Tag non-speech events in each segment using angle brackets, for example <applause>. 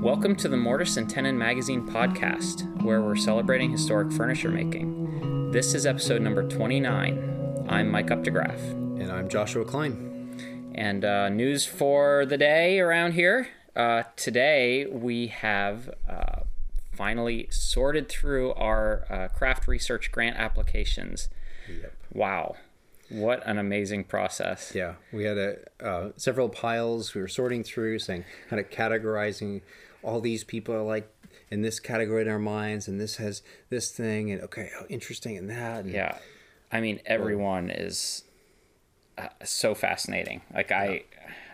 Welcome to the Mortise and Tenon Magazine podcast, where we're celebrating historic furniture making. This is episode number 29. I'm Mike Updegraff. And I'm Joshua Klein. And uh, news for the day around here. Uh, today we have uh, finally sorted through our uh, craft research grant applications. Yep. Wow. What an amazing process. Yeah, we had a, uh, several piles we were sorting through, saying, kind of categorizing all these people are like in this category in our minds, and this has this thing, and okay, how interesting, and that. And, Yeah. I mean, everyone is uh, so fascinating. Like, I,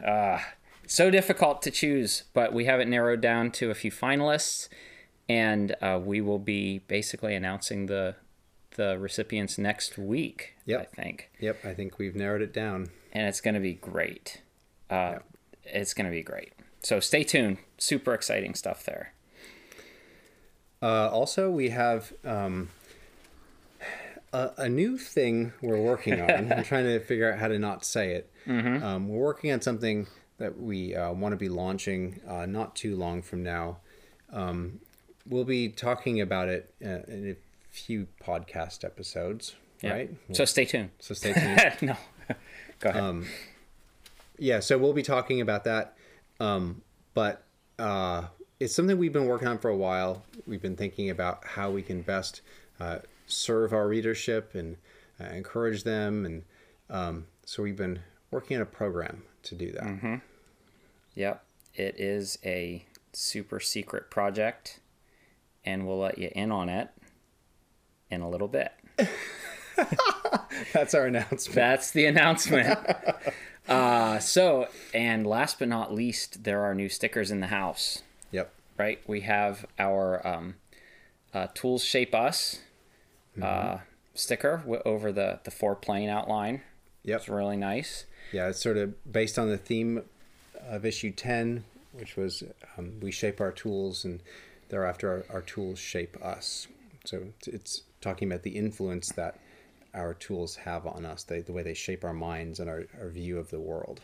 uh, so difficult to choose, but we have it narrowed down to a few finalists, and uh, we will be basically announcing the the recipients next week. Yep. I think, Yep, I think we've narrowed it down. and it's going to be great. Uh, It's going to be great. So stay tuned. Super exciting stuff there. Uh, also, we have um, a, a new thing we're working on. I'm <laughs> trying to figure out how to not say it. Um, we're working on something that we uh, want to be launching uh, not too long from now. Um, we'll be talking about it uh, in a few podcast episodes, Yeah. right? So stay tuned. So stay tuned. <laughs> no, <laughs> go ahead. Um, yeah, so we'll be talking about that. Um, but uh, it's something we've been working on for a while. We've been thinking about how we can best uh, serve our readership and uh, encourage them. And um, so we've been working on a program to do that. Mm-hmm. Yep. It is a super secret project, and we'll let you in on it in a little bit. <laughs> That's our announcement. That's the announcement. <laughs> uh, so, and last but not least, there are new stickers in the house, Yep. right? We have our um, uh, Tools Shape Us uh, sticker w- over the, the four plane outline. Yep. It's really nice. Yeah, it's sort of based on the theme of issue 10, which was um, we shape our tools and thereafter our, our tools shape us. So it's- it's talking about the influence that our tools have on us, they, the way they shape our minds and our, our view of the world.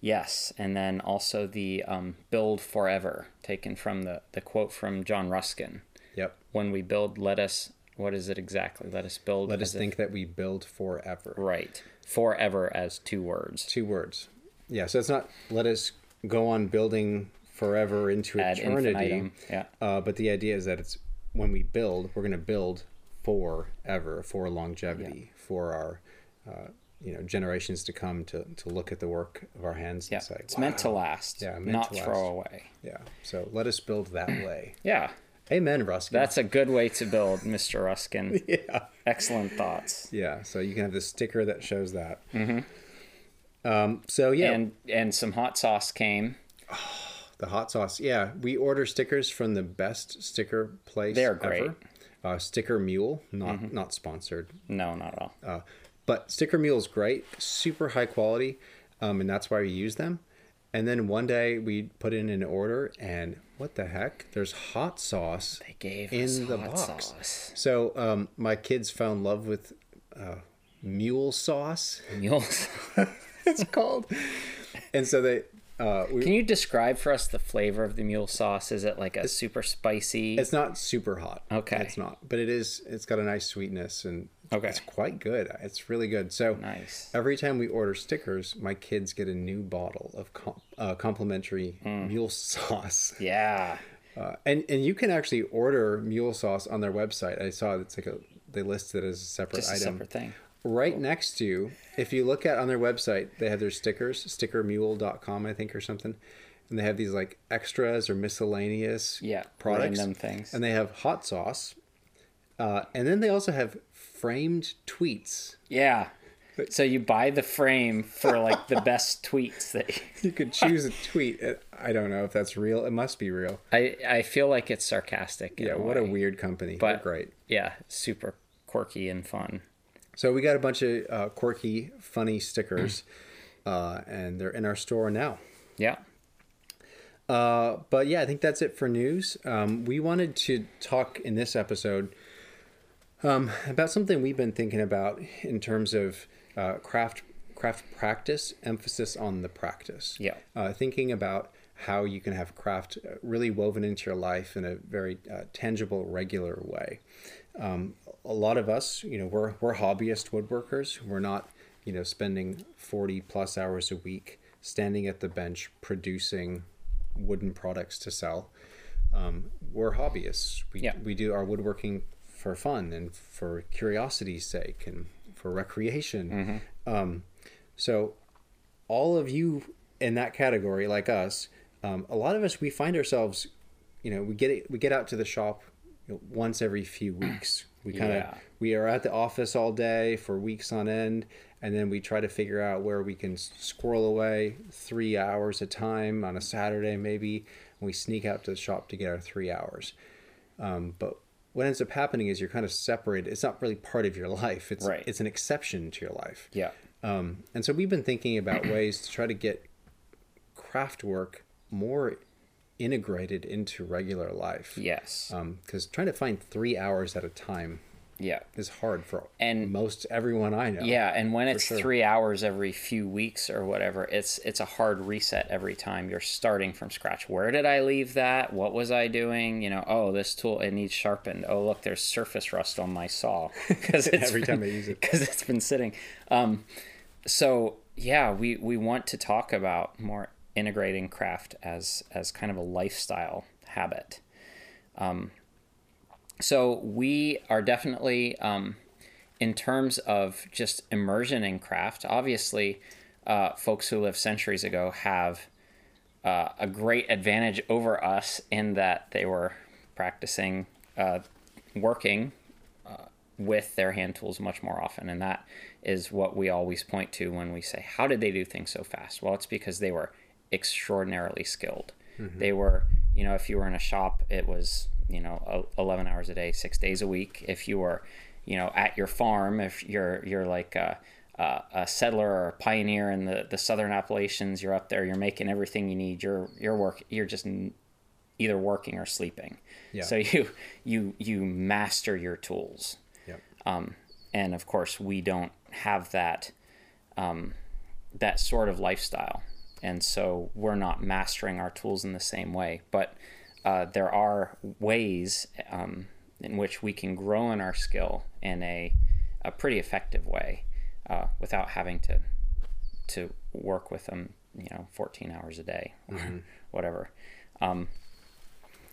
Yes, and then also the um, build forever, taken from the, the quote from John Ruskin. Yep. When we build, let us, what is it exactly? Let us build. Let us if- think that we build forever. Right. Forever as two words. Two words. Yeah, so it's not let us go on building forever into Ad eternity. infinitum. Yeah. Uh, but the idea is that it's when we build, we're going to build forever, for longevity, for our, uh, you know, generations to come to, to look at the work of our hands Yeah. and say, it's meant to last, Yeah, not to throw away. Yeah. So let us build that <clears throat> way. Yeah. Amen, Ruskin. That's a good way to build, Mr. Ruskin. <laughs> yeah. Excellent thoughts. Yeah. So you can have this sticker that shows that. Mm-hmm. Um, so yeah, And and some hot sauce came. <sighs> The hot sauce. Yeah, we order stickers from the best sticker place. They're great. Ever. Uh, Sticker Mule, not not sponsored, No, not at all. uh, but Sticker Mule is great, super high quality, um, and that's why we use them. And then one day we put in an order, and what the heck? There's hot sauce They gave in the hot box. sauce. So um, my kids fell in love with uh, mule sauce. Mules. <laughs> it's called, and so they. Uh, we, Can you describe for us the flavor of the mule sauce? Is it like a super spicy? It's not super hot. Okay. It's not, but it is. It's got a nice sweetness and Okay. it's quite good. It's really good. So Nice. every time we order stickers, my kids get a new bottle of com- uh, complimentary Mm. mule sauce. <laughs> Yeah. Uh, and and you can actually order mule sauce on their website. I saw it's like a they list it as a separate Just a item. separate thing. Right next to, if you look at on their website, they have their stickers, stickermule.com, I think, or something. And they have these like extras or miscellaneous Yeah, products. random things. And they have hot sauce. Uh, and then they also have framed tweets. Yeah. So you buy the frame for like the best <laughs> tweets that <laughs> You could choose a tweet. Uh, I don't know if that's real. It must be real. I I feel like it's sarcastic. Yeah, what a weird company. But- great. Yeah, super quirky and fun. So we got a bunch of uh, quirky, funny stickers, <clears throat> uh, and they're in our store now. Yeah. Uh, but yeah, I think that's it for news. Um, we wanted to talk in this episode um, about something we've been thinking about in terms of uh, craft craft practice, emphasis on the practice. Yeah. Uh, thinking about how you can have craft uh, really woven into your life in a very uh, tangible, regular way. Um, a lot of us, you know, we're, we're hobbyist woodworkers. We're not, you know, spending 40 plus hours a week standing at the bench producing wooden products to sell. Um, we're hobbyists. We, Yeah. we do our woodworking for fun and for curiosity's sake and for recreation. Um, so, all of you in that category, like us, um, a lot of us, we find ourselves, you know, we get it, we get out to the shop once every few weeks. <clears throat> We kind of Yeah. we are at the office all day for weeks on end, and then we try to figure out where we can squirrel away three hours a time on a Saturday, maybe. And we sneak out to the shop to get our three hours. Um, but what ends up happening is you're kind of separated. It's not really part of your life. It's Right. it's an exception to your life. Yeah. Um, and so we've been thinking about ways to try to get craft work more integrated into regular life. Yes. Because trying to find three hours at a time yeah. is hard for And- most everyone I know. Yeah, and when it's sure. three hours every few weeks or whatever, it's it's a hard reset every time. You're starting from scratch. Where did I leave that? What was I doing? You know, oh, this tool it needs sharpened. Oh, look, there's surface rust on my saw <laughs> because Every time I use it. <laughs> because it's been sitting. Um, so yeah, we we want to talk about more integrating craft as as kind of a lifestyle habit. So we are definitely, um, in terms of just immersion in craft, obviously, uh, folks who lived centuries ago have uh, a great advantage over us in that they were practicing uh, working uh, with their hand tools much more often. And that is what we always point to when we say, How did they do things so fast? Well, it's because they were extraordinarily skilled. They were, you know, if you were in a shop, it was, you know, 11 hours a day, six days a week. If you were, you know, at your farm, if you're, you're like, a, a, a settler or a pioneer in the, the southern Appalachians, you're up there, you're making everything you need. You're, you're work, you're just either working or sleeping. Yeah. So <laughs> you, you, you master your tools. Yep. Um, and of course, we don't have that um, that sort of lifestyle, and so we're not mastering our tools in the same way. But uh, there are ways um, in which we can grow in our skill in a a pretty effective way uh, without having to to work with them, you know, 14 hours a day or <laughs> whatever. Um,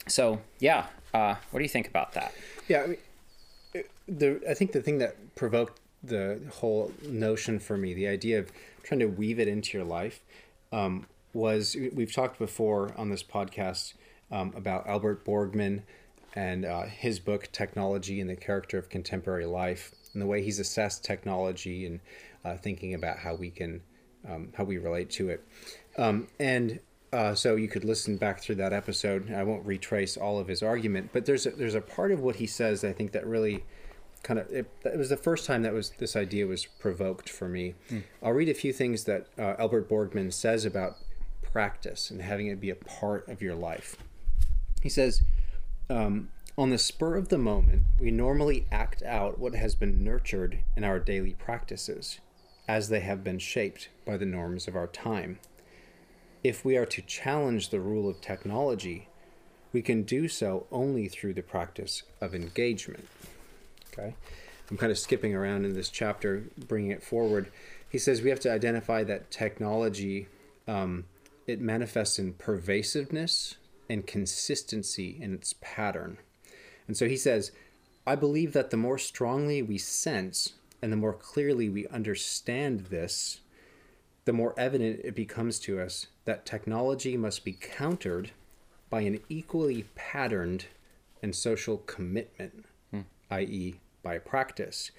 so yeah, uh, what do you think about that? Yeah, I mean, the I think the thing that provoked the whole notion for me, the idea of trying to weave it into your life, um, was we've talked before on this podcast um, about Albert Borgmann and uh, his book Technology and the Character of Contemporary Life, and the way he's assessed technology and uh, thinking about how we can um, how we relate to it. Um, and uh, so you could listen back through that episode. I won't retrace all of his argument, but there's a, there's a part of what he says I think that really kind of it, it was the first time that was this idea was provoked for me. I'll read a few things that uh, Albert Borgmann says about practice and having it be a part of your life. He says, um, on the spur of the moment, we normally act out what has been nurtured in our daily practices, as they have been shaped by the norms of our time. If we are to challenge the rule of technology, we can do so only through the practice of engagement. Okay? I'm kind of skipping around in this chapter, bringing it forward. He says we have to identify that technology um, it manifests in pervasiveness and consistency in its pattern. And so he says, I believe that the more strongly we sense and the more clearly we understand this, the more evident it becomes to us that technology must be countered by an equally patterned and social commitment, i.e., by practice.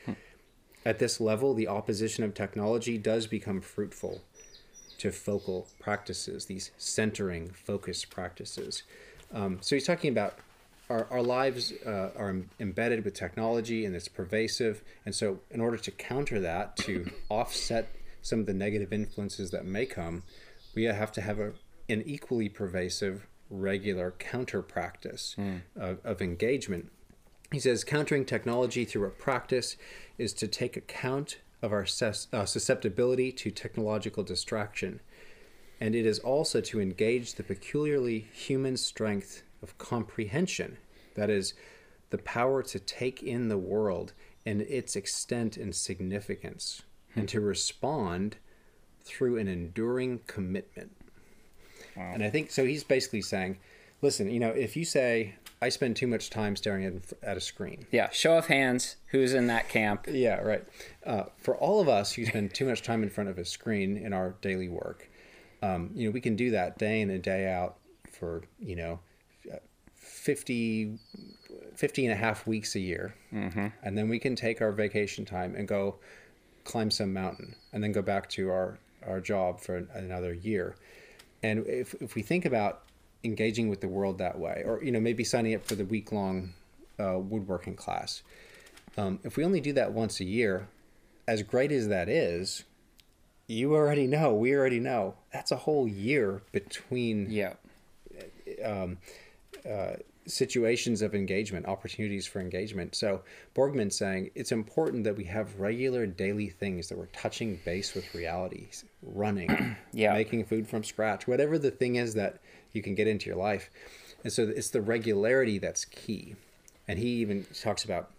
At this level, the opposition of technology does become fruitful to focal practices, these centering, focus practices. Um, so he's talking about our, our lives uh, are embedded with technology and it's pervasive. And so, in order to counter that, to <coughs> offset some of the negative influences that may come, we have to have a, an equally pervasive, regular counter practice of, of engagement. He says countering technology through a practice is to take account of our uh, susceptibility to technological distraction. and it is also to engage the peculiarly human strength of comprehension, that is, the power to take in the world and its extent and significance, and to respond through an enduring commitment. And I think so. He's basically saying, listen, you know, if you say, I spend too much time staring at, at a screen. Yeah. Show of hands. Who's in that camp? Yeah, right. Uh, for all of us who spend too much time in front of a screen in our daily work, um, you know, we can do that day in and day out for, you know, 50, 50 and a half weeks a year. Mm-hmm. And then we can take our vacation time and go climb some mountain and then go back to our, our job for another year. And if, if we think about engaging with the world that way, or, you know, maybe signing up for the week long uh, woodworking class, um, if we only do that once a year, as great as that is, you already know, we already know, that's a whole year between Yeah. Situations of engagement, opportunities for engagement. So Borgmann's saying it's important that we have regular daily things that we're touching base with realities, running, <clears throat> Yeah. making food from scratch, whatever the thing is that you can get into your life. And so it's the regularity that's key. And he even talks about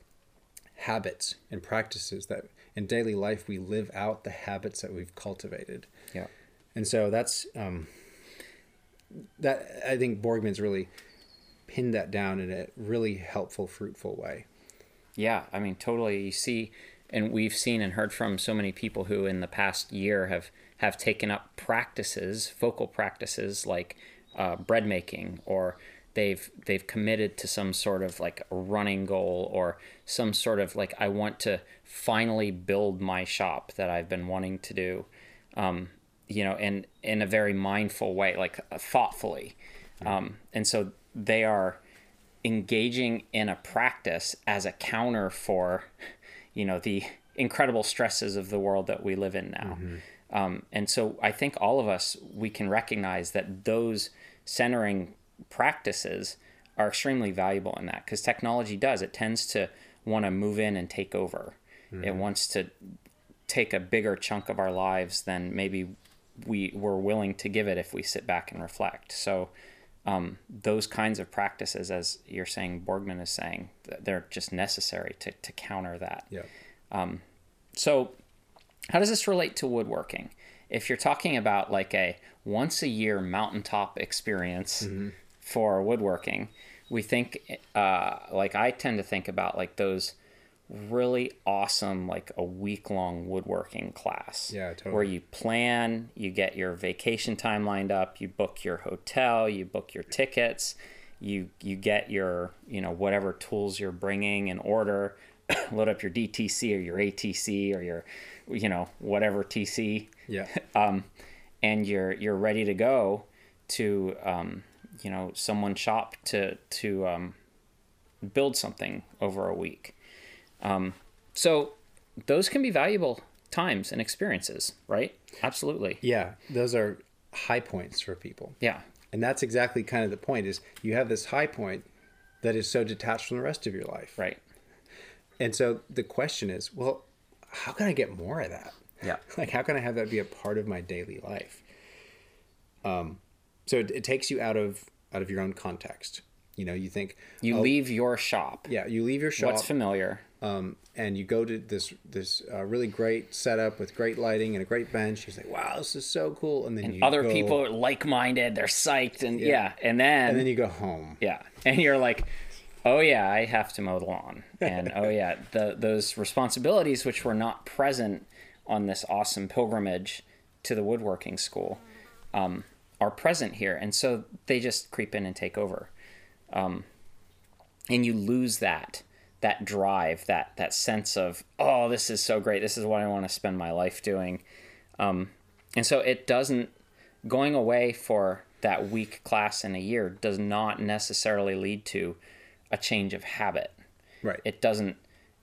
habits and practices that in daily life we live out the habits that we've cultivated. Yeah. And so that's um, that I think Borgmann's really pinned that down in a really helpful, fruitful way. Yeah, I mean, totally. You see, and we've seen and heard from so many people who, in the past year, have have taken up practices, focal practices like uh, bread making, or they've they've committed to some sort of like running goal, or some sort of like I want to finally build my shop that I've been wanting to do, um, you know, in in a very mindful way, like thoughtfully, um, and so they are engaging in a practice as a counter for you know the incredible stresses of the world that we live in now. Um, and so i think all of us we can recognize that those centering practices are extremely valuable in that because technology does. It tends to want to move in and take over. It wants to take a bigger chunk of our lives than maybe we were willing to give it if we sit back and reflect. So um, those kinds of practices, as you're saying, Borgmann is saying, they're just necessary to, to counter that. Yeah. Um, So, how does this relate to woodworking? If you're talking about like a once a year mountaintop experience for woodworking, we think, uh, like I tend to think about like those really awesome, like a week long woodworking class. Yeah, totally. Where you plan, you get your vacation time lined up, you book your hotel, you book your tickets, you you get your you know whatever tools you're bringing in order, <coughs> load up your DTC or your ATC or your you know whatever TC, Yeah. <laughs> um and you're you're ready to go to um, you know someone's shop to to um, build something over a week. Um, so those can be valuable times and experiences, right? Absolutely. yeah. Those are high points for people. Yeah. And that's exactly kind of the point is you have this high point that is so detached from the rest of your life. Right. And so the question is, well, how can I get more of that? Yeah. <laughs> Like, how can I have that be a part of my daily life? Um, so it, it takes you out of out of your own context. You know, you think You oh, leave your shop. yeah, you leave your shop, What's familiar? Um, and you go to this this uh, really great setup with great lighting and a great bench. You're like, wow, this is so cool. And then you Other go- people are like-minded. They're psyched, and yeah, and then, and then you go home. yeah, and you're like, oh yeah, I have to mow the lawn, <laughs> and oh yeah, the those responsibilities which were not present on this awesome pilgrimage to the woodworking school um, are present here, and so they just creep in and take over, um, and you lose that that drive, that that sense of oh, this is so great, this is what I want to spend my life doing, um, and so it doesn't going away for that week class in a year does not necessarily lead to a change of habit Right. it doesn't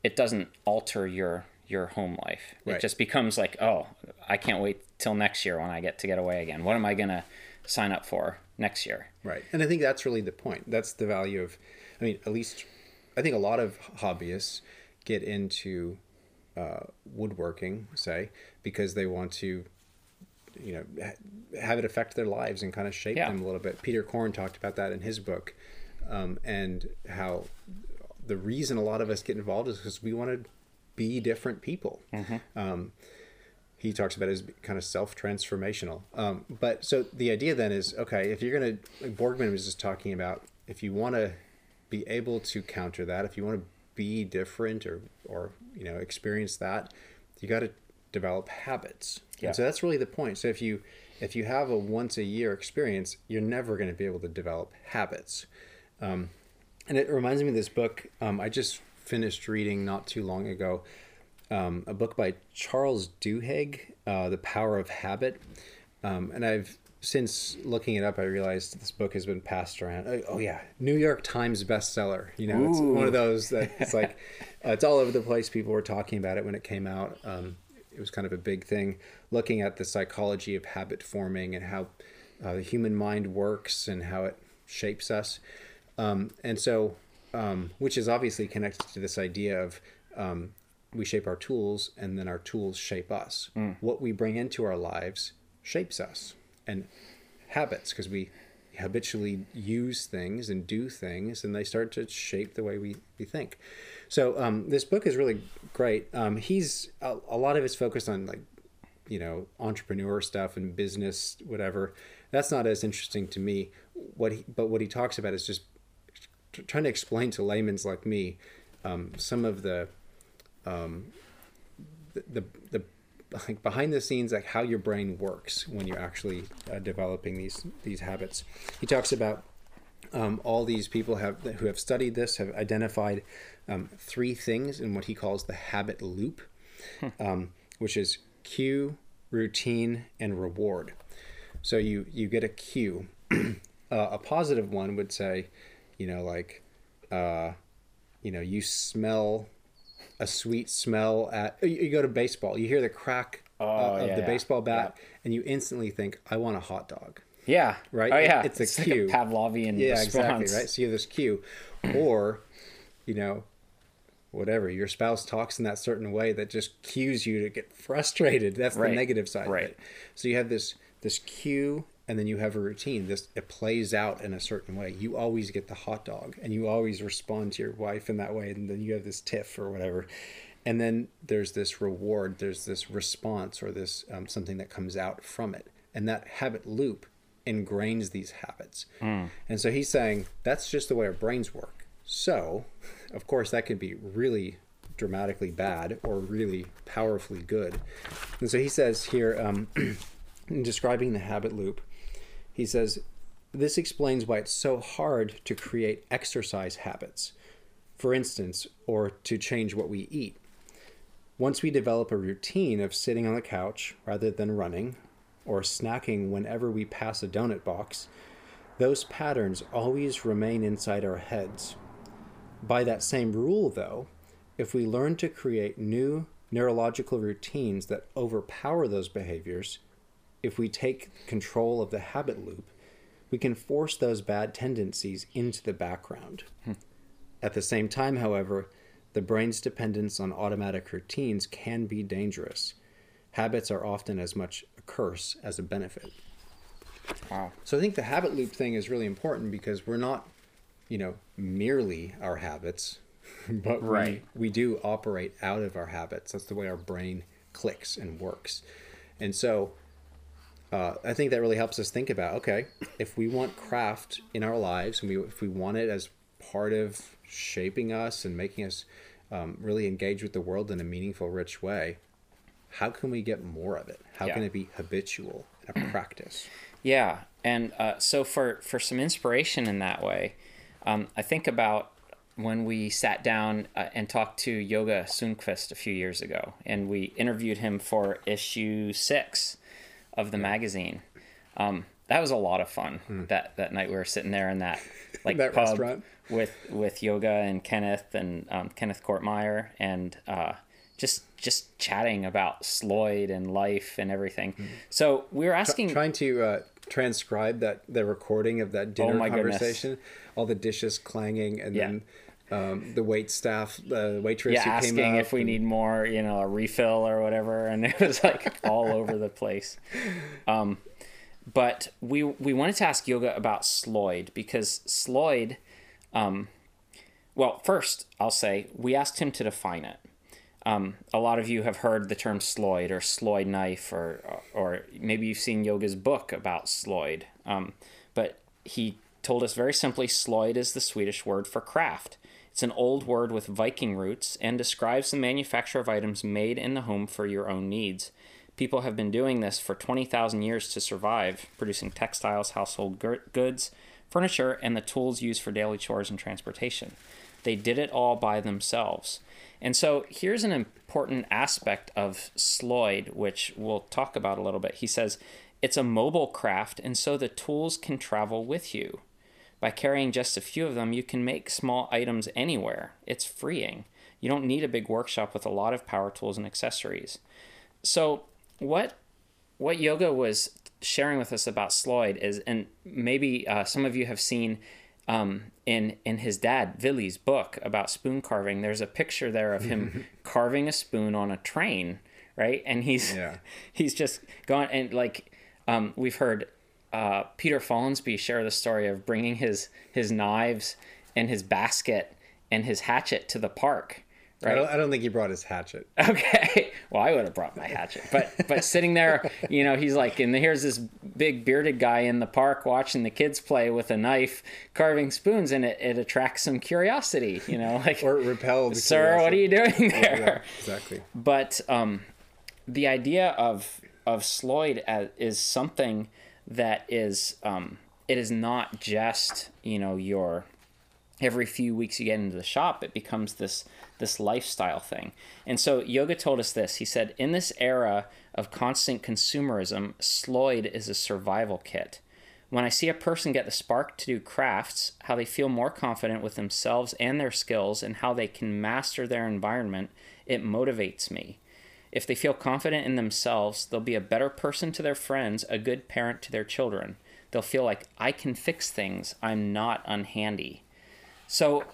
it doesn't alter your your home life it Right. just becomes like oh i can't wait till next year when i get to get away again what am i going to sign up for next year Right. And I think that's really the point. That's the value of, I mean, at least I think a lot of hobbyists get into uh, woodworking, say, because they want to you know ha- have it affect their lives and kind of shape Yeah. them a little bit. Peter Korn talked about that in his book, um, and how the reason a lot of us get involved is because we want to be different people. Um, he talks about it as kind of self transformational. Um, but so the idea then is okay, if you're going to, like Borgmann was just talking about, if you want to be able to counter that, if you want to be different or, or, you know, experience that, you got to develop habits. Yeah. And so that's really the point. So if you, if you have a once a year experience, you're never going to be able to develop habits. Um, and it reminds me of this book um, I just finished reading not too long ago. Um, a book by Charles Duhigg, uh, The Power of Habit. Um, and I've since looking it up, I realized this book has been passed around. Oh, oh yeah, New York Times bestseller. You know, it's one of those that it's like <laughs> uh, it's all over the place. People were talking about it when it came out. Um, it was kind of a big thing, looking at the psychology of habit forming and how uh, the human mind works and how it shapes us. Um, and so, um, which is obviously connected to this idea of um, we shape our tools and then our tools shape us. What we bring into our lives shapes us. And habits, because we habitually use things and do things and they start to shape the way we, we think. So um, this book is really great. Um, he's a, a lot of it's focused on like you know entrepreneur stuff and business whatever that's not as interesting to me what he but what he talks about is just t- trying to explain to layman's like me um, some of the um, the, the the like behind the scenes like how your brain works when you're actually uh, developing these these habits he talks about um, all these people have who have studied this have identified um, three things in what he calls the habit loop um, which is cue, routine, and reward. So you you get a cue. <clears throat> uh, a positive one would say, you know, like, uh, you know, you smell a sweet smell at. You, go to baseball, you hear the crack uh, Oh, of yeah, the yeah. baseball bat, and you instantly think, I want a hot dog. Yeah. Right? Oh yeah. It's a like cue. Pavlovian Yeah, response. exactly. Right. So you have this cue, <clears throat> or, you know, whatever your spouse talks in that certain way that just cues you to get frustrated. That's Right. the negative side Right. So you have this this cue, and then you have a routine. This it plays out in a certain way. You always get the hot dog, and you always respond to your wife in that way, and then you have this tiff or whatever. And then there's this reward. There's this response or this um, something that comes out from it, and that habit loop ingrains these habits. And so he's saying that's just the way our brains work. So, of course, that could be really dramatically bad or really powerfully good. And so he says here, um, <clears throat> in describing the habit loop, he says, This explains why it's so hard to create exercise habits, for instance, or to change what we eat. Once we develop a routine of sitting on the couch rather than running, or snacking whenever we pass a donut box, those patterns always remain inside our heads. By that same rule, though, if we learn to create new neurological routines that overpower those behaviors, if we take control of the habit loop, we can force those bad tendencies into the background. Hmm. At the same time, however, the brain's dependence on automatic routines can be dangerous. Habits are often as much a curse as a benefit. Wow. So I think the habit loop thing is really important because we're not, you know, merely our habits, <laughs> but Right. we, we do operate out of our habits. That's the way our brain clicks and works. And so uh, I think that really helps us think about okay, if we want craft in our lives and we, if we want it as part of shaping us and making us um, really engage with the world in a meaningful, rich way, how can we get more of it? How Yeah. can it be habitual and a <clears throat> practice? Yeah, and uh, so for for some inspiration in that way, um, I think about when we sat down uh, and talked to Jögge Sundqvist a few years ago, and we interviewed him for issue six of the magazine. Um, that was a lot of fun. That that night we were sitting there in that <laughs> like. That pub restaurant. with with Jögge and Kenneth and um, Kenneth Courtmeyer and uh, just just chatting about Sloyd and life and everything. Hmm. So we were asking. trying to uh, transcribe that the recording of that dinner Oh my goodness. conversation, all the dishes clanging, and Yeah. then um, the wait staff, the waitress yeah, who asking if we and- need more, you know, a refill or whatever, and <laughs> it was like all over the place. Um, but we we wanted to ask Jögge about Sloyd because Sloyd, um, well, first I'll say we asked him to define it. Um, a lot of you have heard the term Sloyd or Sloyd knife, or or maybe you've seen Jögge's book about Sloyd. Um, but he told us very simply, Sloyd is the Swedish word for craft. It's an old word with Viking roots and describes the manufacture of items made in the home for your own needs. People have been doing this for 20,000 years to survive, producing textiles, household goods, furniture, and the tools used for daily chores and transportation. They did it all by themselves. And so here's an important aspect of Sloyd, which we'll talk about a little bit. He says it's a mobile craft, and so the tools can travel with you. By carrying just a few of them, you can make small items anywhere. It's freeing. You don't need a big workshop with a lot of power tools and accessories. So, what what Jögge was sharing with us about Sloyd is, and maybe uh, some of you have seen um, in in his dad Wille's book about spoon carving. There's a picture there of him <laughs> <laughs> carving a spoon on a train, right? And he's Yeah. <laughs> he's just gone and like um, we've heard uh, Peter Follansbee share the story of bringing his his knives and his basket and his hatchet to the park. I Right. don't, I don't think he brought his hatchet. <laughs> Okay. Well, I would have brought my hatchet, but but sitting there, you know, he's like, and here's this big bearded guy in the park watching the kids play with a knife, carving spoons, and it, it attracts some curiosity, you know, like, Or repelled. sir, what are you doing there? Yeah, exactly. But um, the idea of of Sloyd as, is something that is um, it is not just you know your every few weeks you get into the shop it becomes this this lifestyle thing. And so Jögge told us this. He said in this era of constant consumerism sloyd is a survival kit. When i see a person get the spark to do crafts how they feel more confident with themselves and their skills and how they can master their environment it motivates me if they feel confident in themselves, they'll be a better person to their friends, a good parent to their children. They'll feel like, I can fix things, I'm not unhandy. So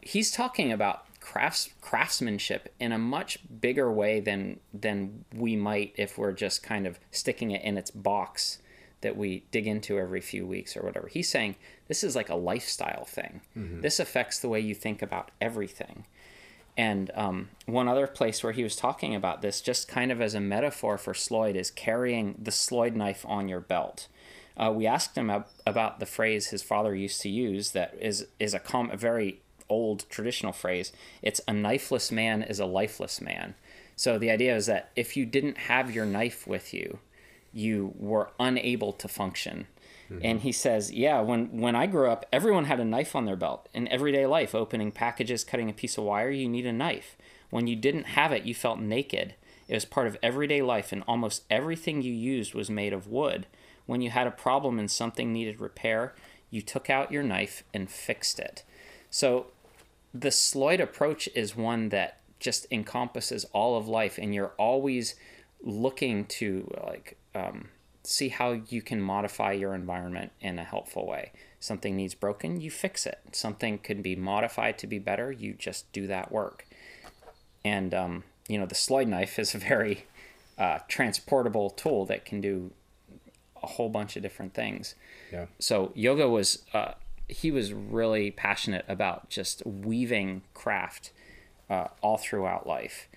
he's talking about crafts craftsmanship in a much bigger way than than we might if we're just kind of sticking it in its box that we dig into every few weeks or whatever. He's saying this is like a lifestyle thing. Mm-hmm. This affects the way you think about everything. And um, one other place where he was talking about this, just kind of as a metaphor for Sloyd, is carrying the Sloyd knife on your belt. Uh, we asked him ab- about the phrase his father used to use that is, is a, com- a very old traditional phrase. It's a knifeless man is a lifeless man. So the idea is that if you didn't have your knife with you, you were unable to function. And he says, yeah, when, when I grew up, everyone had a knife on their belt. In everyday life, opening packages, cutting a piece of wire, you need a knife. When you didn't have it, you felt naked. It was part of everyday life, and almost everything you used was made of wood. When you had a problem and something needed repair, you took out your knife and fixed it. So the Sloyd approach is one that just encompasses all of life, and you're always looking to like um, see how you can modify your environment in a helpful way. Something needs broken, you fix it. Something could be modified to be better, you just do that work. And um, you know, the Sloyd knife is a very uh, transportable tool that can do a whole bunch of different things Yeah. so Jögge was uh, he was really passionate about just weaving craft uh, all throughout life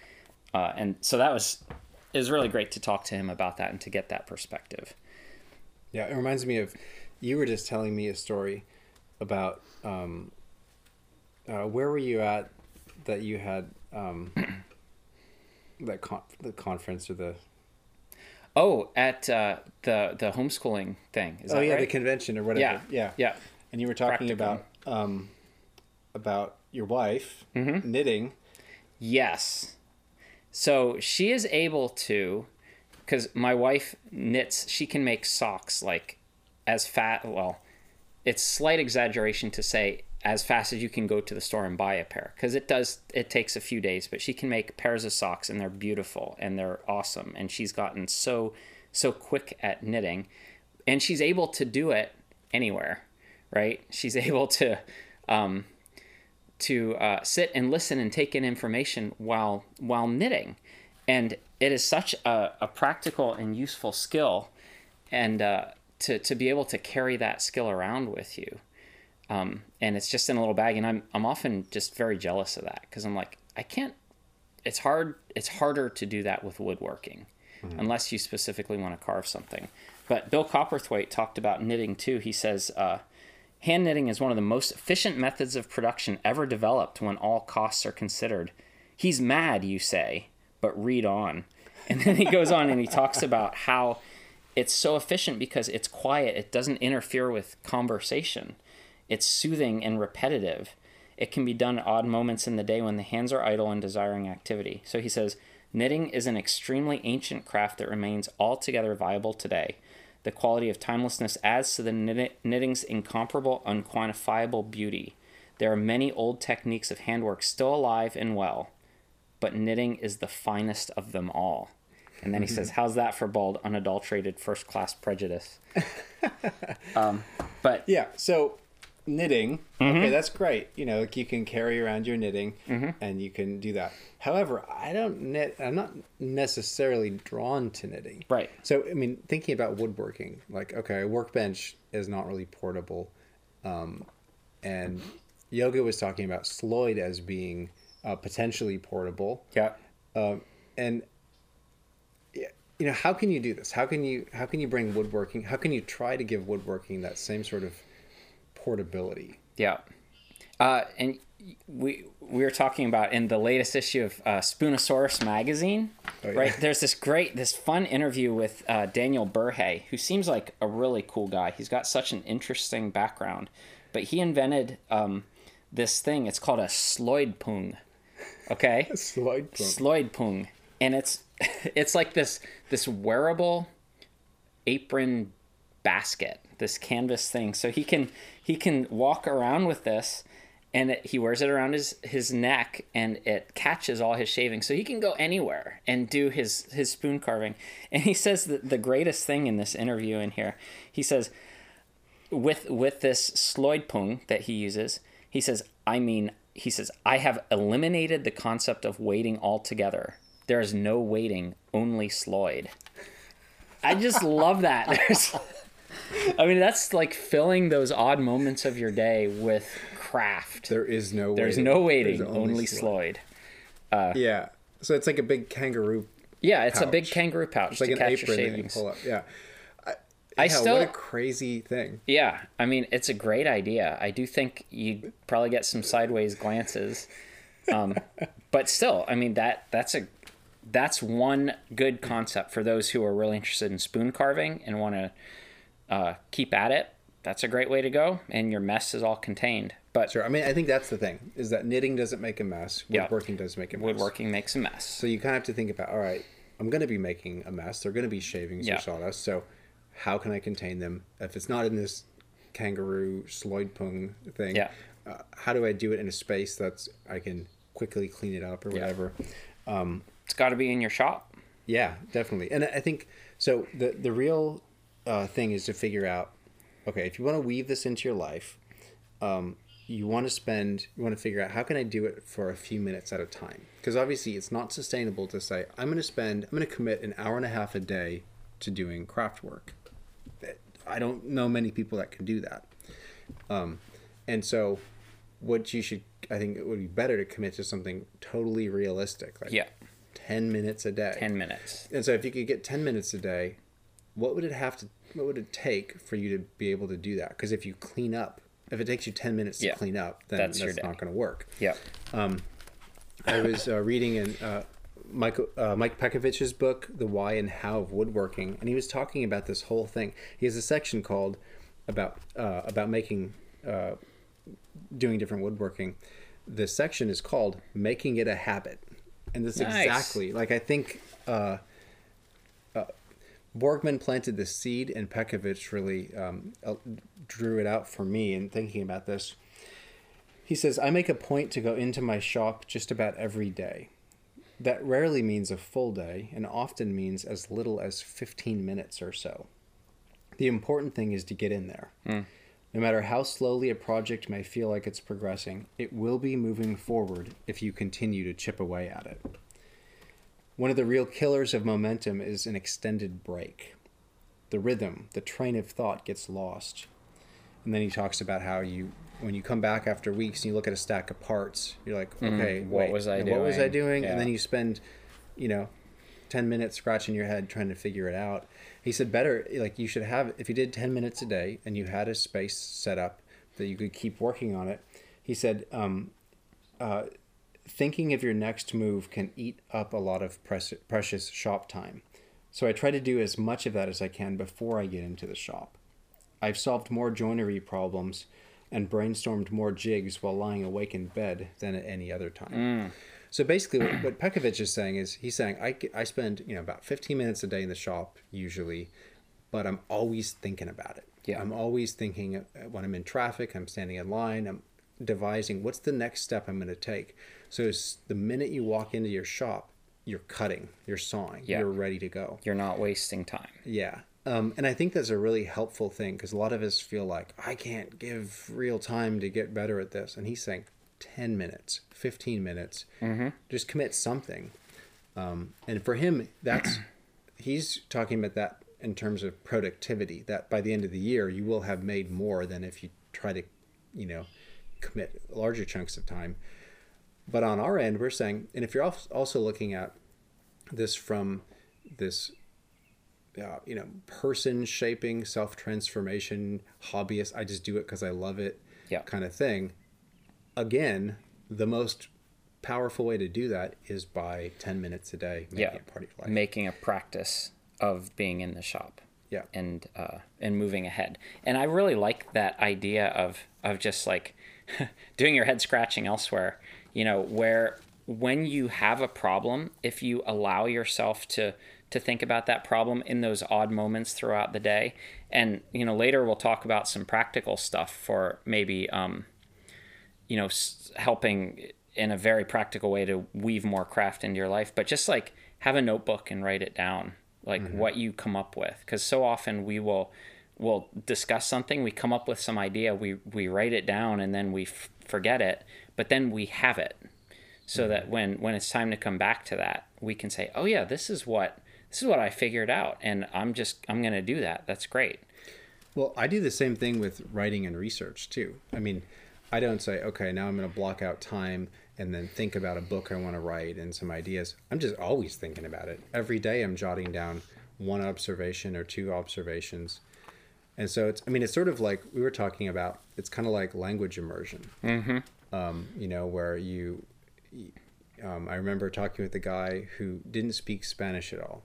uh, and so that was it was really great to talk to him about that and to get that perspective Yeah, it reminds me of you were just telling me a story about um, uh, where were you at that you had um, <clears throat> that con- the conference or the oh at uh, the the homeschooling thing is oh that yeah right? the convention or whatever yeah yeah yeah and you were talking Practicum. about um, about your wife Mm-hmm. knitting Yes. So she is able to, because my wife knits, she can make socks like as fat. Well, it's slight exaggeration to say as fast as you can go to the store and buy a pair, because it does. It takes a few days, but she can make pairs of socks and they're beautiful and they're awesome. And she's gotten so so quick at knitting, and she's able to do it anywhere, right? She's <laughs> able to. Um, to uh, sit and listen and take in information while while knitting, and it is such a, a practical and useful skill, and uh, to to be able to carry that skill around with you, um, and it's just in a little bag, and I'm I'm often just very jealous of that because I'm like I can't. It's hard. It's harder to do that with woodworking, unless you specifically want to carve something. But Bill Coperthwaite talked about knitting too. He says. Uh, Hand knitting is one of the most efficient methods of production ever developed when all costs are considered. He's mad, you say, but read on. And then he goes on and he talks about how it's so efficient because it's quiet, it doesn't interfere with conversation, it's soothing and repetitive. It can be done at odd moments in the day when the hands are idle and desiring activity. So he says, knitting is an extremely ancient craft that remains altogether viable today. The quality of timelessness adds to the knitting's incomparable, unquantifiable beauty. There are many old techniques of handwork still alive and well, but knitting is the finest of them all. And then he says, How's that for bald, unadulterated, first class prejudice? <laughs> um, but Yeah. So knitting, Mm-hmm. okay, that's great. You know, like you can carry around your knitting Mm-hmm. and you can do that. However, I don't knit. I'm not necessarily drawn to knitting. Right. So I mean, thinking about woodworking, like okay, a workbench is not really portable, um, and Jögge was talking about Sloyd as being uh, potentially portable. yeah, Um, and you know how can you do this how can you how can you bring woodworking how can you try to give woodworking that same sort of portability Yeah. Uh, and we we were talking about in the latest issue of uh, Spoonosaurus magazine, Oh, yeah. right? There's this great, this fun interview with uh, Daniel Burhay, who seems like a really cool guy. He's got such an interesting background, but he invented um, this thing. It's called a Sloydpung. Okay. <laughs> Sloyd Sloydpung, and it's <laughs> it's like this this wearable apron basket, this canvas thing. So he can he can walk around with this, and it, he wears it around his his neck, and it catches all his shavings. So he can go anywhere and do his his spoon carving. And he says that the greatest thing in this interview in here, he says with with this Sloydpung that he uses, he says, I mean, he says, I have eliminated the concept of waiting altogether. There is no waiting, only Sloyd. I just love that. <laughs> I mean, that's like filling those odd moments of your day with craft. there is no There's waiting. no waiting, There's only, Sloyd. Sloyd. yeah so it's like a big kangaroo Yeah, it's a big kangaroo pouch it's like to an catch apron that you pull up yeah I, I yeah, still- what a crazy thing Yeah, I mean, it's a great idea. I do think you'd probably get some sideways glances, um, <laughs> but still, I mean that that's a that's one good concept for those who are really interested in spoon carving and want to uh, keep at it. That's a great way to go, and your mess is all contained. But sure i mean i think that's the thing is that knitting doesn't make a mess Yeah. woodworking does make a mess woodworking makes a mess. So you kind of have to think about, all right, I'm going to be making a mess. They're going to be shavings Yeah. or sawdust. So how can I contain them? If it's not in this kangaroo Sloydpung thing, Yeah. uh, how do I do it in a space that's I can quickly clean it up or whatever? It's got to be in your shop. Yeah, definitely. And I think so. The the real uh, thing is to figure out, okay, if you want to weave this into your life, um, you want to spend, you want to figure out how can I do it for a few minutes at a time? Because obviously, it's not sustainable to say I'm going to spend, I'm going to commit an hour and a half a day to doing craft work. I don't know many people that can do that. Um, and so, what you should, I think, it would be better to commit to something totally realistic, like Yeah, 10 minutes a day. ten minutes. And so if you could get 10 minutes a day, what would it have to what would it take for you to be able to do that? Because if you clean up, if it takes you 10 minutes Yeah, to clean up, then that's that's, not going to work. Yeah, I was uh, reading in uh, Mike, uh, Mike Pekovich's book, The Why and How of Woodworking, and he was talking about this whole thing. He has a section called about uh, about making uh, doing different woodworking. The section is called "Making It a Habit," and this Nice. exactly like I think uh, Borgmann planted the seed, and Pekovich really um, drew it out for me in thinking about this. He says, I make a point to go into my shop just about every day. That rarely means a full day and often means as little as 15 minutes or so. The important thing is to get in there. No matter how slowly a project may feel like it's progressing, it will be moving forward if you continue to chip away at it. One of the real killers of momentum is an extended break. The rhythm, the train of thought gets lost. And then he talks about how you, when you come back after weeks and you look at a stack of parts, you're like, okay, what wait, was I doing? What was I doing? doing? Yeah. And then you spend, you know, 10 minutes scratching your head trying to figure it out. He said better like you should have if you did 10 minutes a day and you had a space set up that you could keep working on it. He said um, uh, thinking of your next move can eat up a lot of precious, precious shop time. So I try to do as much of that as I can before I get into the shop. I've solved more joinery problems and brainstormed more jigs while lying awake in bed than at any other time. So basically, what, what Pekovic is saying is he's saying I, I spend you know about 15 minutes a day in the shop usually, but I'm always thinking about it. Yeah. I'm always thinking uh, when I'm in traffic, I'm standing in line, I'm devising what's the next step I'm going to take. So it's the minute you walk into your shop, you're cutting, you're sawing, Yeah. you're ready to go. You're not wasting time. Yeah. Um, and I think that's a really helpful thing because a lot of us feel like I can't give real time to get better at this. And he's saying 10 minutes, 15 minutes, just commit something. Um, and for him, that's, <clears throat> he's talking about that in terms of productivity, that by the end of the year, you will have made more than if you try to, you know, commit larger chunks of time. But on our end, we're saying, and if you're also looking at this from this uh, you know, person shaping, self transformation, hobbyist. I just do it because I love it, Yeah. kind of thing. Again, the most powerful way to do that is by ten minutes a day making yeah. it part of your life. Making a practice of being in the shop. Yeah. and uh, and moving ahead. And I really like that idea of of just like <laughs> doing your head scratching elsewhere. You know, where when you have a problem, if you allow yourself to to think about that problem in those odd moments throughout the day, and you know later we'll talk about some practical stuff for maybe um, you know s- helping in a very practical way to weave more craft into your life. But just like have a notebook and write it down like what you come up with because so often we will will discuss something we come up with some idea we we write it down and then we f- forget it but then we have it so that when when it's time to come back to that we can say oh yeah this is what this is what i figured out and i'm just i'm going to do that that's great Well, I do the same thing with writing and research too. I mean, I don't say, okay, now I'm going to block out time and then think about a book I want to write and some ideas. I'm just always thinking about it. Every day I'm jotting down one observation or two observations. And so it's, I mean, it's sort of like we were talking about, it's kind of like language immersion, mm-hmm. Um, you know, where you, um, I remember talking with a guy who didn't speak Spanish at all.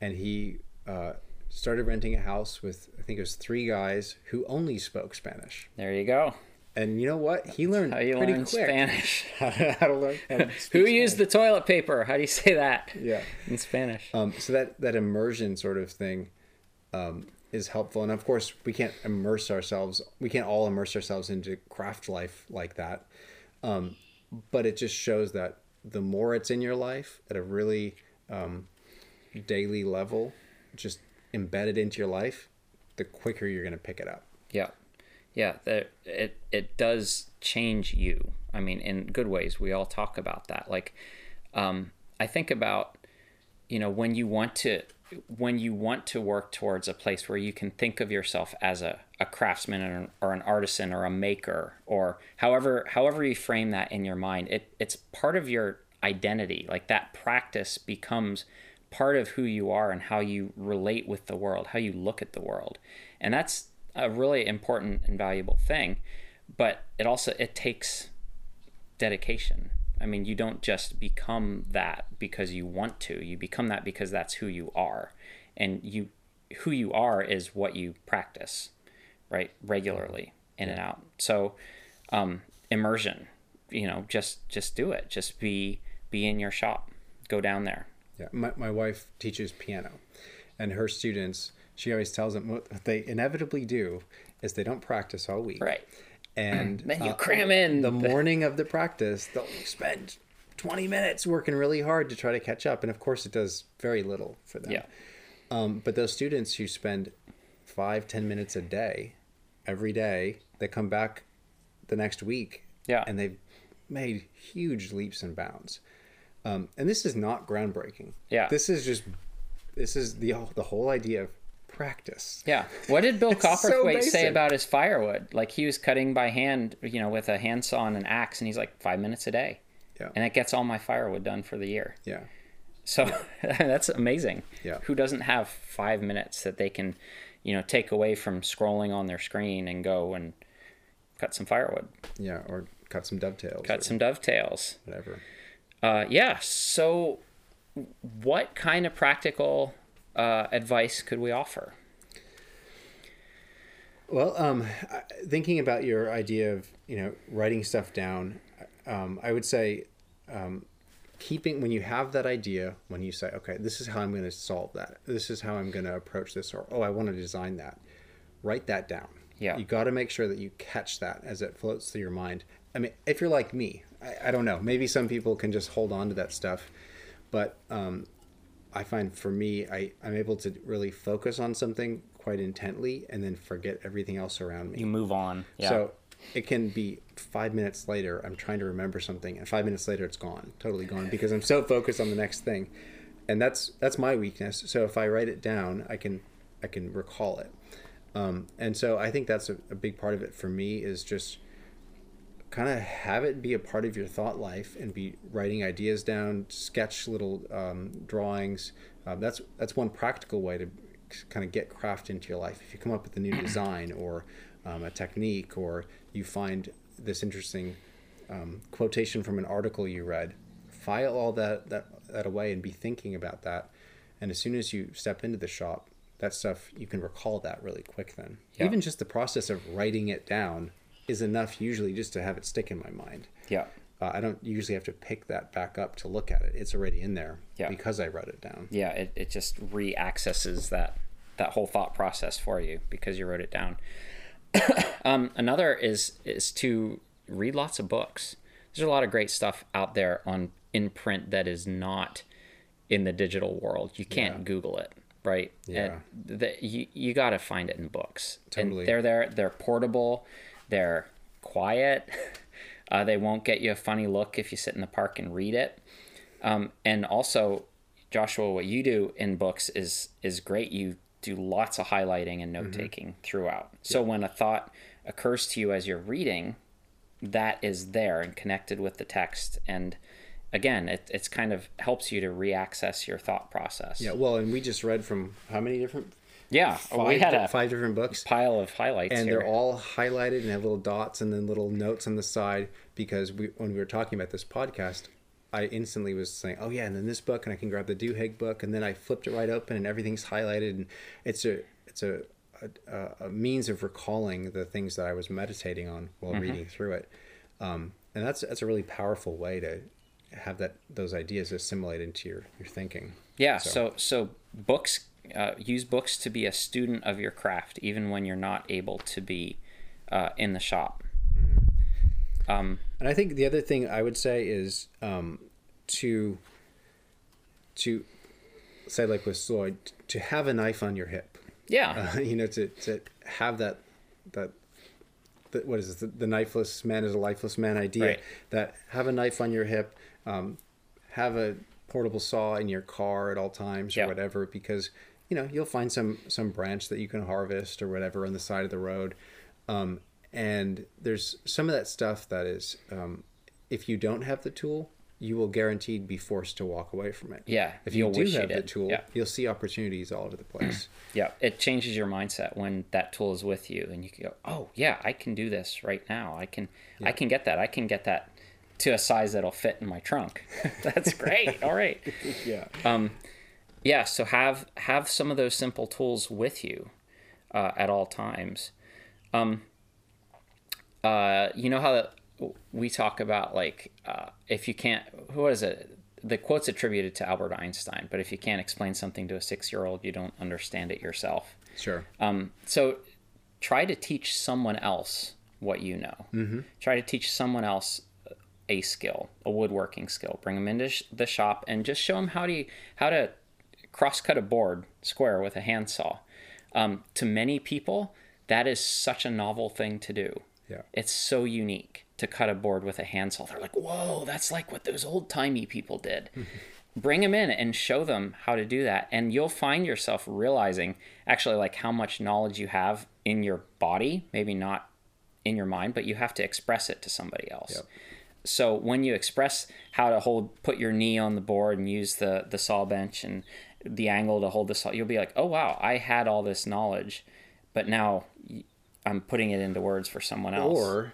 And he uh, started renting a house with, I think it was three guys who only spoke Spanish. there you go And you know what? He learned how you pretty learn quick spanish <laughs> how to, how to learn. How to <laughs> who speak used the toilet paper how do you say that Yeah. in spanish Um, so that that immersion sort of thing um, is helpful, and of course we can't immerse ourselves. We can't all immerse ourselves into craft life like that. Um, but it just shows that the more it's in your life at a really um, daily level, just embedded into your life, the quicker you're going to pick it up. Yeah, yeah. That it it does change you. I mean, in good ways. We all talk about that. Like, um, I think about you know when you want to when you want to work towards a place where you can think of yourself as a, a craftsman or an, or an artisan or a maker or however however you frame that in your mind it it's part of your identity like that practice becomes part of who you are and how you relate with the world how you look at the world and that's a really important and valuable thing but it also it takes dedication. I mean, you don't just become that because you want to. You become that because that's who you are. And you who you are is what you practice, right? Regularly in and out. So, um, immersion, you know, just just do it. Just be be in your shop. Go down there. Yeah, my, my wife teaches piano, and her students, she always tells them what they inevitably do is they don't practice all week. Right. And <clears throat> Then you uh, cram in the morning of the practice, they'll spend 20 minutes working really hard to try to catch up. And of course, it does very little for them. Yeah. Um, but those students who spend five, ten minutes a day every day. They come back the next week, Yeah. and they've made huge leaps and bounds. Um, and this is not groundbreaking. Yeah. this is just this is the the whole idea of practice. Yeah. What did Bill <laughs> It's so Coperthwaite say about his firewood? Like he was cutting by hand, you know, with a handsaw and an axe, and he's like five minutes a day, Yeah, and it gets all my firewood done for the year. yeah, So <laughs> that's amazing. Yeah. Who doesn't have five minutes that they can, you know, take away from scrolling on their screen and go and cut some firewood, yeah. Or cut some dovetails. cut some dovetails. whatever. Uh, yeah. So, what kind of practical uh, advice could we offer? Well, um, thinking about your idea of you know writing stuff down, um, I would say um, keeping when you have that idea, when you say, okay, this is how I'm going to solve that. This is how I'm going to approach this, or oh, I want to design that. Write that down. Yeah. You got to make sure that you catch that as it floats through your mind. I mean, if you're like me, I, I don't know. Maybe some people can just hold on to that stuff, but um, I find for me, I, I'm able to really focus on something quite intently and then forget everything else around me. You move on. Yeah. So it can be five minutes later, I'm trying to remember something, and five minutes later, it's gone, totally gone, because I'm so focused on the next thing, and that's that's my weakness. So if I write it down, I can I can recall it, um, and so I think that's a, a big part of it for me is just kind of have it be a part of your thought life and be writing ideas down, sketch little um, drawings. Um, that's that's one practical way to kind of get craft into your life. If you come up with a new design or um, a technique, or you find this interesting um, quotation from an article you read, file all that, that that away and be thinking about that. And as soon as you step into the shop, that stuff you can recall that really quick. Then Yeah. even just the process of writing it down is enough usually just to have it stick in my mind. yeah. Uh, I don't usually have to pick that back up to look at it. It's already in there Yeah. because I wrote it down. yeah it, it just re-accesses that that whole thought process for you because you wrote it down <coughs> um, another is is to read lots of books there's a lot of great stuff out there on in print that is not in the digital world you can't Yeah. google it right Yeah. And the, you, you got to find it in books Totally. and they're there they're portable they're quiet. <laughs> Uh, they won't get you a funny look if you sit in the park and read it. Um, and also joshua what you do in books is is great. You do lots of highlighting and note taking throughout. So when a thought occurs to you as you're reading that is there and connected with the text. And again it, it's kind of helps you to re-access your thought process. Yeah. Well, and we just read from how many different yeah five, we had a five different books. pile of highlights and here they're all highlighted and have little dots and then little notes on the side because we when we were talking about this podcast i instantly was saying oh yeah and then this book and i can grab the duhigg book and then i flipped it right open and everything's highlighted and it's a it's a a, a means of recalling the things that i was meditating on while Mm-hmm. reading through it um, and that's that's a really powerful way to have that those ideas assimilate into your your thinking Yeah, so so, books uh, use books to be a student of your craft, even when you're not able to be uh, in the shop. Um, And I think the other thing I would say is um, to to say like with Sloyd to have a knife on your hip. yeah, Uh, <laughs> you know, to, to have that that that what is this? The, the knifeless man is a lifeless man idea. Right. That have a knife on your hip, um, have a portable saw in your car at all times or whatever, because you know you'll find some some branch that you can harvest or whatever on the side of the road. Um, and there's some of that stuff that is, um, if you don't have the tool, you will guaranteed be forced to walk away from it. Yeah, If you do have the tool, Yeah. you'll see opportunities all over the place. <clears throat> yeah. It changes your mindset when that tool is with you, and you can go, "Oh, yeah, I can do this right now. I can, I can get that. I can get that to a size that'll fit in my trunk. <laughs> That's great. all right." <laughs> yeah. Yeah so have have some of those simple tools with you uh, at all times um uh you know how we talk about like uh, if you can't who is it the quote's attributed to albert einstein but if you can't explain something to a six year old you don't understand it yourself Sure. um, so try to teach someone else what you know. Mm-hmm. Try to teach someone else a skill, a woodworking skill. Bring them into sh- the shop and just show them how to how to cross cut a board square with a handsaw. Um, to many people, that is such a novel thing to do. Yeah. It's so unique to cut a board with a handsaw. They're like, whoa, that's like what those old timey people did. <laughs> Bring them in and show them how to do that. And you'll find yourself realizing actually like how much knowledge you have in your body, maybe not in your mind, but you have to express it to somebody else. Yep. So when you express how to hold, put your knee on the board and use the, the saw bench and the angle to hold the saw, you'll be like, oh wow, I had all this knowledge, but now i'm putting it into words for someone else. Or,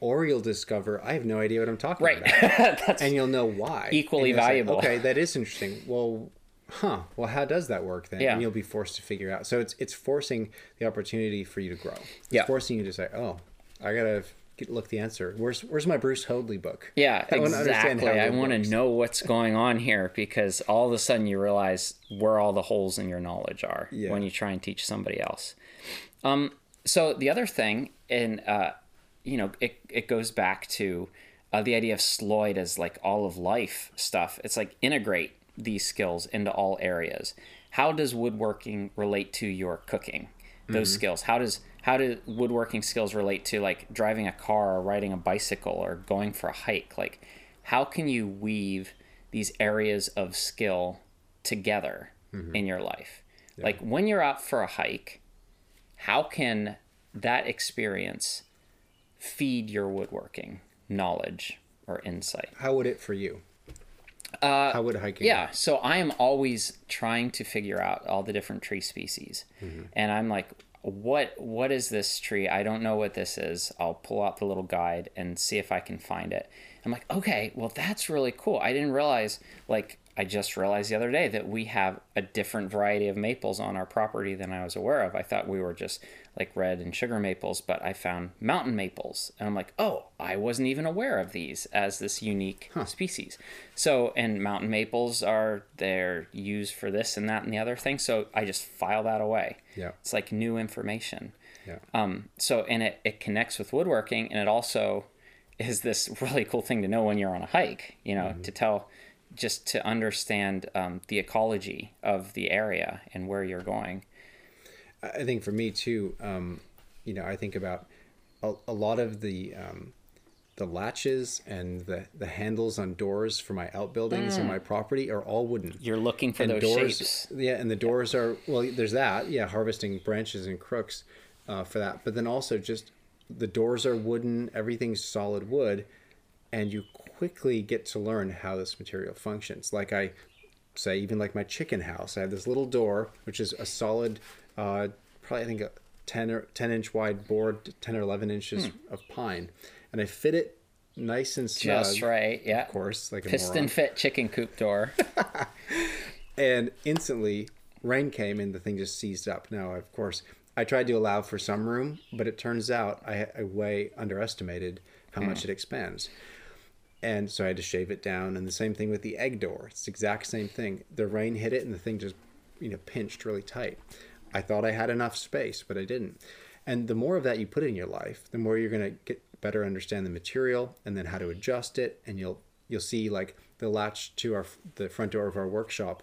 or you'll discover I have no idea what I'm talking right. about, <laughs> and you'll know why. Equally valuable. okay, that is interesting. Well, huh? Well, how does that work then? Yeah. And you'll be forced to figure out. So it's it's forcing the opportunity for you to grow. It's Yeah. forcing you to say, oh, I gotta look the answer. Where's where's my Bruce Hoadley book? Yeah, I exactly. I want to know what's going on here because all of a sudden you realize where all the holes in your knowledge are Yeah. when you try and teach somebody else. Um, so the other thing, and uh, you know, it it goes back to uh, the idea of Sloyd as like all of life stuff. It's like integrate these skills into all areas. How does woodworking relate to your cooking? Those skills. How does how do woodworking skills relate to like driving a car or riding a bicycle or going for a hike? Like, how can you weave these areas of skill together in your life? Like when you're out for a hike, how can that experience feed your woodworking knowledge or insight? How would it for you? Uh, how would hiking? Yeah, so I am always trying to figure out all the different tree species, and I'm like, what what is this tree? I don't know what this is. I'll pull out the little guide and see if I can find it. I'm like, okay, well that's really cool. I didn't realize like I just realized the other day that we have a different variety of maples on our property than I was aware of. I thought we were just like red and sugar maples, but I found mountain maples. And I'm like, oh, I wasn't even aware of these as this unique species. So, and mountain maples are, they're used for this and that and the other thing. So I just file that away. Yeah. It's like new information. Yeah. Um, so, and it, it connects with woodworking and it also is this <laughs> really cool thing to know when you're on a hike, you know, to tell, just to understand um, the ecology of the area and where you're going. I I think for me too, um, you know, I think about a, a lot of the um, the latches and the, the handles on doors for my outbuildings Mm. and my property are all wooden. You're looking for and those doors, shapes. yeah, and the doors are well. There's that, yeah, harvesting branches and crooks uh, for that. But then also just the doors are wooden. Everything's solid wood, and you quickly get to learn how this material functions. Like I say, even like my chicken house, I have this little door which is a solid, uh, probably I think a ten or ten inch wide board, ten or eleven inches Hmm. of pine, and I fit it nice and snug. Just right, yeah. Of course, like a Piston fit chicken coop door. <laughs> and instantly rain came and the thing just seized up now of course i tried to allow for some room but it turns out i, I way underestimated how much it expands and so i had to shave it down and the same thing with the egg door it's the exact same thing the rain hit it and the thing just you know pinched really tight i thought i had enough space but i didn't. And the more of that you put in your life the more you're going to get better understand the material and then how to adjust it. And you'll you'll see like the latch to our the front door of our workshop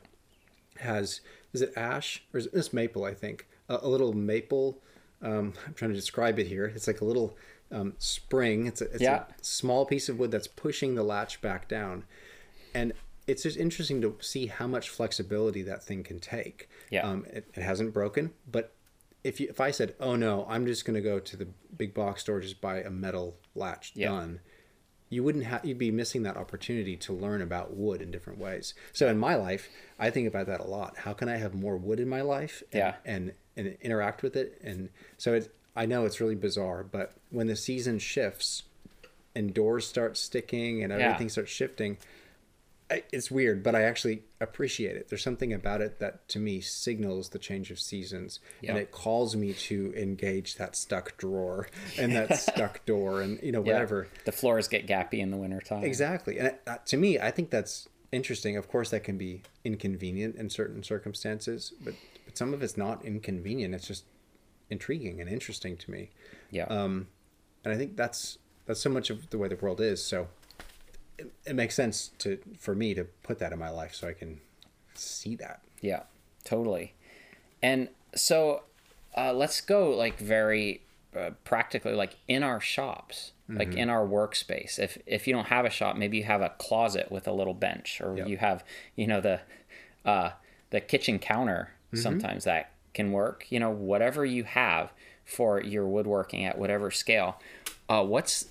has is it ash? Or is it this maple i think. A, a little maple um, i'm trying to describe it here. It's like a little um, spring. It's, a, it's Yeah. a small piece of wood that's pushing the latch back down. And it's just interesting to see how much flexibility that thing can take Yeah. um, it, it hasn't broken but if you if i said oh no i'm just going to go to the big box store just buy a metal latch Yeah. done you wouldn't have you'd be missing that opportunity to learn about wood in different ways so in my life i think about that a lot how can i have more wood in my life and, Yeah. and and interact with it and so it i know it's really bizarre but when the season shifts and doors start sticking and Yeah. everything starts shifting it's weird but i actually appreciate it there's something about it that to me signals the change of seasons and it calls me to engage that stuck drawer and that <laughs> stuck door and you know whatever The floors get gappy in the wintertime. Exactly. And uh, to me, I think that's interesting. Of course, that can be inconvenient in certain circumstances, but, but some of it's not inconvenient. It's just intriguing and interesting to me. Yeah. Um, and I think that's that's so much of the way the world is. So it, it makes sense to for me to put that in my life so I can see that. Yeah, totally. And so uh, let's go like very uh, practically, like in our shops, like in our workspace. If if you don't have a shop, maybe you have a closet with a little bench, or Yep. you have you know the uh, the kitchen counter. Sometimes that can work. You know, whatever you have for your woodworking at whatever scale. Uh, what's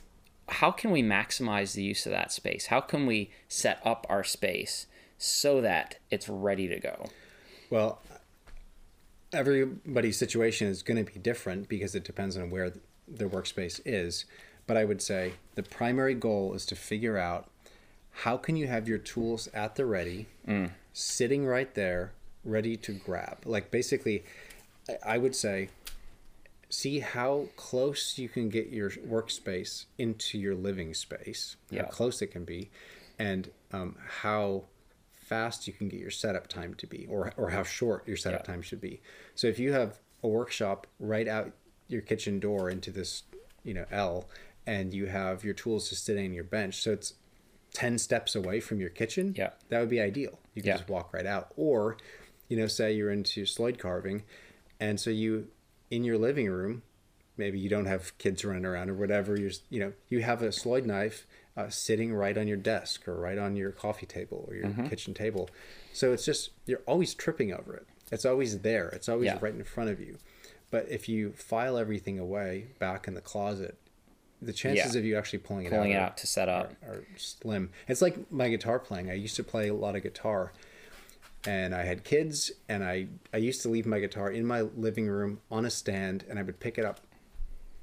how can we maximize the use of that space? How can we set up our space so that it's ready to go? Well, everybody's situation is going to be different because it depends on where their workspace is. But I would say the primary goal is to figure out how can you have your tools at the ready, mm. sitting right there, ready to grab. Like basically, I would say see how close you can get your workspace into your living space, Yeah. how close it can be, and um, how fast you can get your setup time to be, or, or how short your setup Yeah. time should be. So if you have a workshop right out your kitchen door into this, you know, L, and you have your tools just sitting on your bench, so it's 10 steps away from your kitchen, Yeah. that would be ideal. You can Yeah. just walk right out. Or, you know, say you're into sloyd carving, and so you, in your living room, maybe you don't have kids running around or whatever, you're, you know, you have a sloyd knife uh, sitting right on your desk or right on your coffee table or your Mm-hmm. kitchen table. So it's just, you're always tripping over it. It's always there. It's always Yeah. right in front of you. But if you file everything away back in the closet, the chances Yeah. of you actually pulling it Pulling it out are- out to set up. are slim. It's like my guitar playing. I used to play a lot of guitar, and I had kids, and I I used to leave my guitar in my living room on a stand, and I would pick it up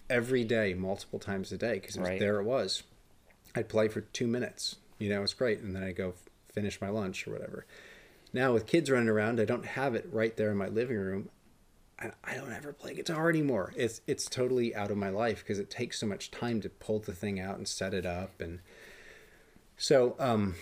every day, multiple times a day, because Right. there it was. I'd play for two minutes. You know, it's great, and then I would go f- finish my lunch or whatever. Now with kids running around, I don't have it right there in my living room. I, I don't ever play guitar anymore. It's it's totally out of my life because it takes so much time to pull the thing out and set it up and so um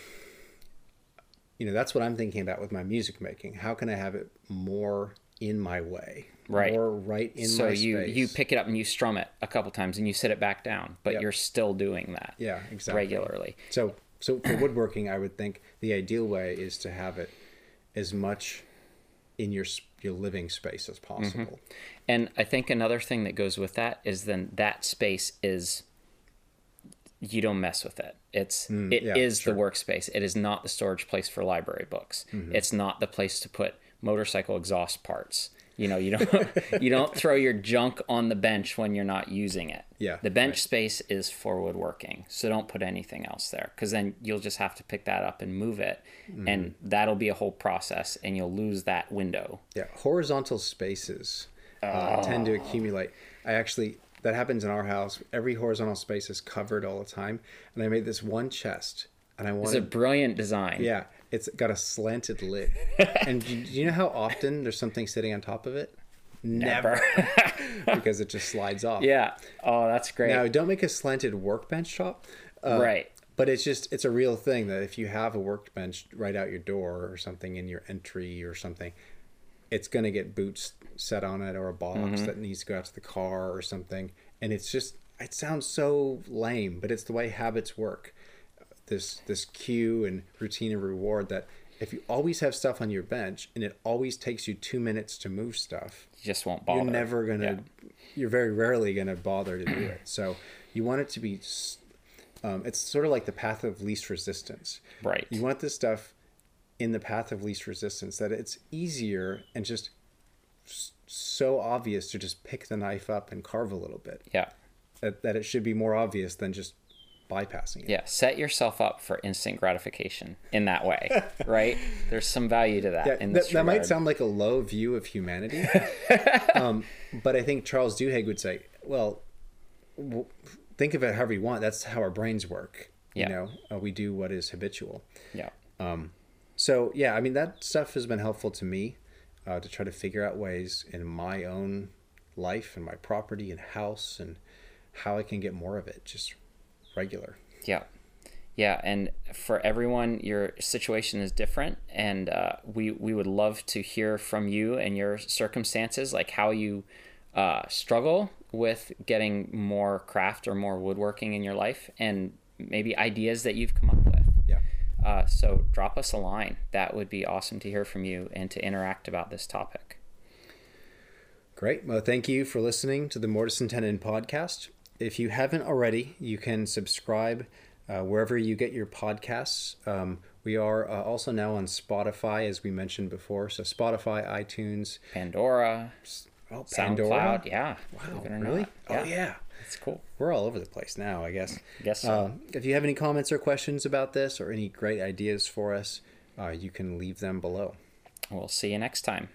you know that's what I'm thinking about with my music making. How can I have it more in my way? Right. More right in so my you space. you pick it up and you strum it a couple times and you sit it back down, but Yep. you're still doing that Yeah, exactly. regularly. So so for woodworking, I would think the ideal way is to have it as much in your your living space as possible. Mm-hmm. And I think another thing that goes with that is then that space is you don't mess with it. It's it is Mm, yeah, the sure. workspace. It is not the storage place for library books. Mm-hmm. It's not the place to put motorcycle exhaust parts. You know, you don't <laughs> you don't throw your junk on the bench when you're not using it. Yeah, The bench right. space is for woodworking. So don't put anything else there cuz then you'll just have to pick that up and move it Mm-hmm. and that'll be a whole process and you'll lose that window. Yeah, horizontal spaces uh, tend to accumulate. I actually that happens in our house. Every horizontal space is covered all the time, and I made this one chest, and I It's a brilliant design. yeah, it's got a slanted lid, <laughs> and do, do you know how often there's something sitting on top of it? Never, <laughs> because it just slides off. Yeah. Oh, that's great. Now, don't make a slanted workbench top. Uh, right. But it's just it's a real thing that if you have a workbench right out your door or something in your entry or something, it's going to get boots set on it or a box Mm-hmm. that needs to go out to the car or something. And it's just it sounds so lame, but it's the way habits work. This this cue and routine and reward that if you always have stuff on your bench and it always takes you two minutes to move stuff, You just won't bother. you're never gonna you're very rarely gonna bother to do it so you want it to be. Um, it's sort of like the path of least resistance Right. you want this stuff in the path of least resistance that it's easier and just so obvious to just pick the knife up and carve a little bit Yeah. that, that it should be more obvious than just bypassing it Yeah. Set yourself up for instant gratification in that way, <laughs> right? There's some value to that. Yeah, that, that might sound like a low view of humanity, <laughs> um, but I think Charles Duhigg would say, "Well, w- think of it however you want. That's how our brains work. Yeah. You know, uh, we do what is habitual. Yeah. So yeah, I mean that stuff has been helpful to me uh, to try to figure out ways in my own life and my property and house and how I can get more of it just regular. Yeah. Yeah, and for everyone, your situation is different, and uh, we we would love to hear from you and your circumstances, like how you uh, struggle with getting more craft or more woodworking in your life, and maybe ideas that you've come up with. Yeah. Uh, so drop us a line. That would be awesome to hear from you and to interact about this topic. Great. Well, thank you for listening to the Mortise and Tenon podcast. If you haven't already, you can subscribe uh, wherever you get your podcasts. Um, we are uh, also now on Spotify, as we mentioned before. So Spotify, iTunes, Pandora, oh, SoundCloud. Yeah. Wow, believe it or really? not. Oh yeah. It's cool. We're all over the place now, I guess. Guess so. Uh, if you have any comments or questions about this or any great ideas for us, uh, you can leave them below. We'll see you next time.